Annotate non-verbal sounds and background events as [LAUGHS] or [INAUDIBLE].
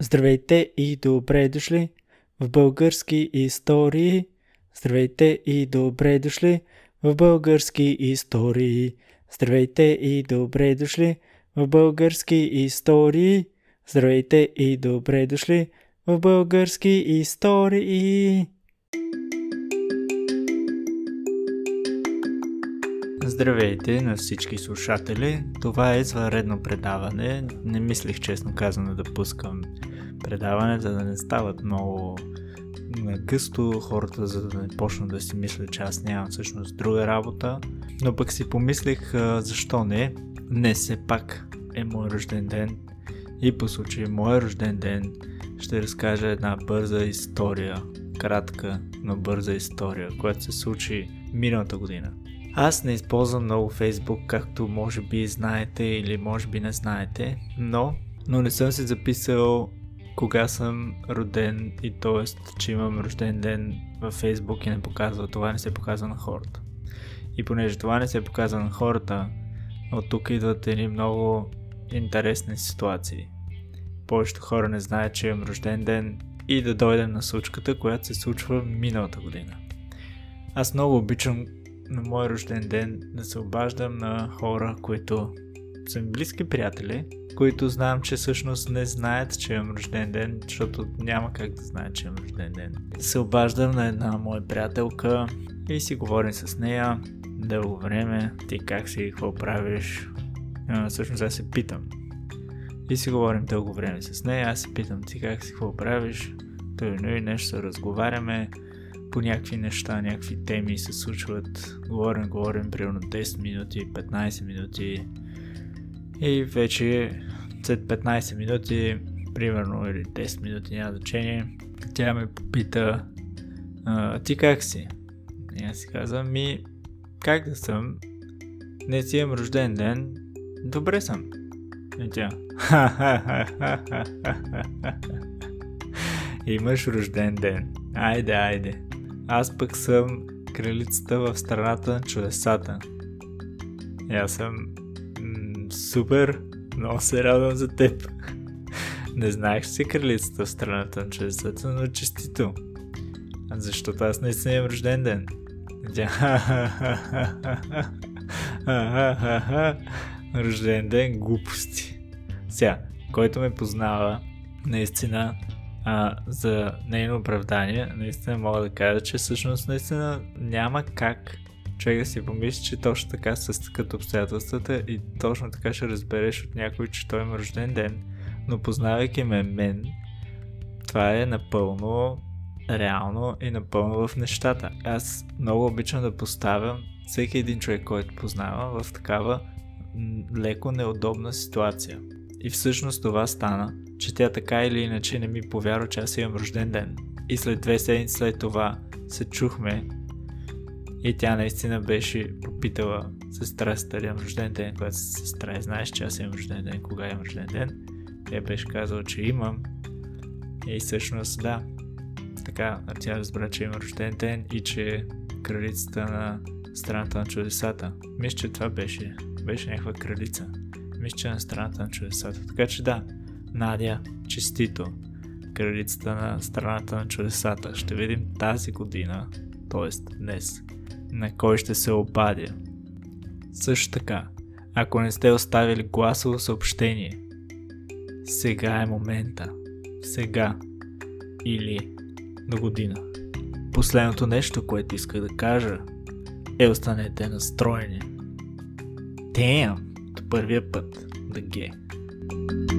Здравейте и добре дошли в български истории. Здравейте и добре дошли в български истории. Здравейте и добре дошли в български истории. Здравейте и добре дошли в български истории. Здравейте на всички слушатели. Това е извънредно предаване. Не мислих честно казано да пускам предаване, за да не стават много гъсто хората, за да не почнат да си мислят, че аз нямам всъщност друга работа. Но пък си помислих защо не. Днес все пак е мой рожден ден и по случай мой рожден ден ще разкажа една бърза история. Кратка, но бърза история, която се случи миналата година. Аз не използвам много Фейсбук, както може би знаете или може би не знаете, но, но не съм се записал кога съм роден и т.е. че имам рожден ден във Фейсбук и не показва, това не се показва на хората. И понеже това не се показва на хората, от тук идват едни много интересни ситуации. Повечето хора не знаят, че имам рожден ден и да дойдем на случката, която се случва миналата година. Аз много обичам на мой рожден ден да се обаждам на хора, които са ми близки приятели, които знам, че всъщност не знаят, че имам рожден ден, защото няма как да знаят, че имам рожден ден. Се обаждам на една моя приятелка и си говорим с нея дълго време, ти как си, какво правиш. А, всъщност аз се питам. И си говорим дълго време с нея, аз се питам ти как си, какво правиш. Той ну и нещо се разговаряме по някакви неща, някакви теми се случват. Говорим, говорим, примерно 10 минути, 15 минути. И вече след 15 минути, примерно, или 10 минути, няма значение, тя ме попита, а, ти как си? И аз си казвам, ми, как да съм? Не си имам рожден ден, добре съм. И тя, Имаш рожден ден. Айде, айде. Аз пък съм кралицата в страната на чудесата. И аз съм супер, много се радвам за теб. Не знаех, че си кралицата в страната на чудесата, но честито. Защото аз наистина имам рожден ден. [LAUGHS] Рожден ден, глупости. Сега, който ме познава, наистина а, за нейно оправдание, наистина мога да кажа, че всъщност наистина няма как човек да си помисли, че точно така са стъкат обстоятелствата и точно така ще разбереш от някой, че той има рожден ден. Но познавайки ме мен, това е напълно реално и напълно в нещата. Аз много обичам да поставям всеки един човек, който познавам в такава леко неудобна ситуация. И всъщност това стана, че тя така или иначе не ми повярва, че аз имам рожден ден. И след две седмици след това се чухме и тя наистина беше попитала сестра си дали имам рожден ден, когато сестра и знаеш, че аз имам рожден ден, кога имам рожден ден. Тя беше казала, че имам. И всъщност да, така тя разбра, че има рожден ден и че кралицата на страната на чудесата. Мисля, че това беше. Беше някаква кралица. Мисля, че на страната на чудесата. Така че да, Надя, честито! Кралицата на страната на чудесата. Ще видим тази година, т.е. днес, на кой ще се обадя. Също така, ако не сте оставили гласово съобщение, сега е момента. Сега. Или до година. Последното нещо, което иска да кажа, е останете настроени. Damn! Първия път. Да ге. thank you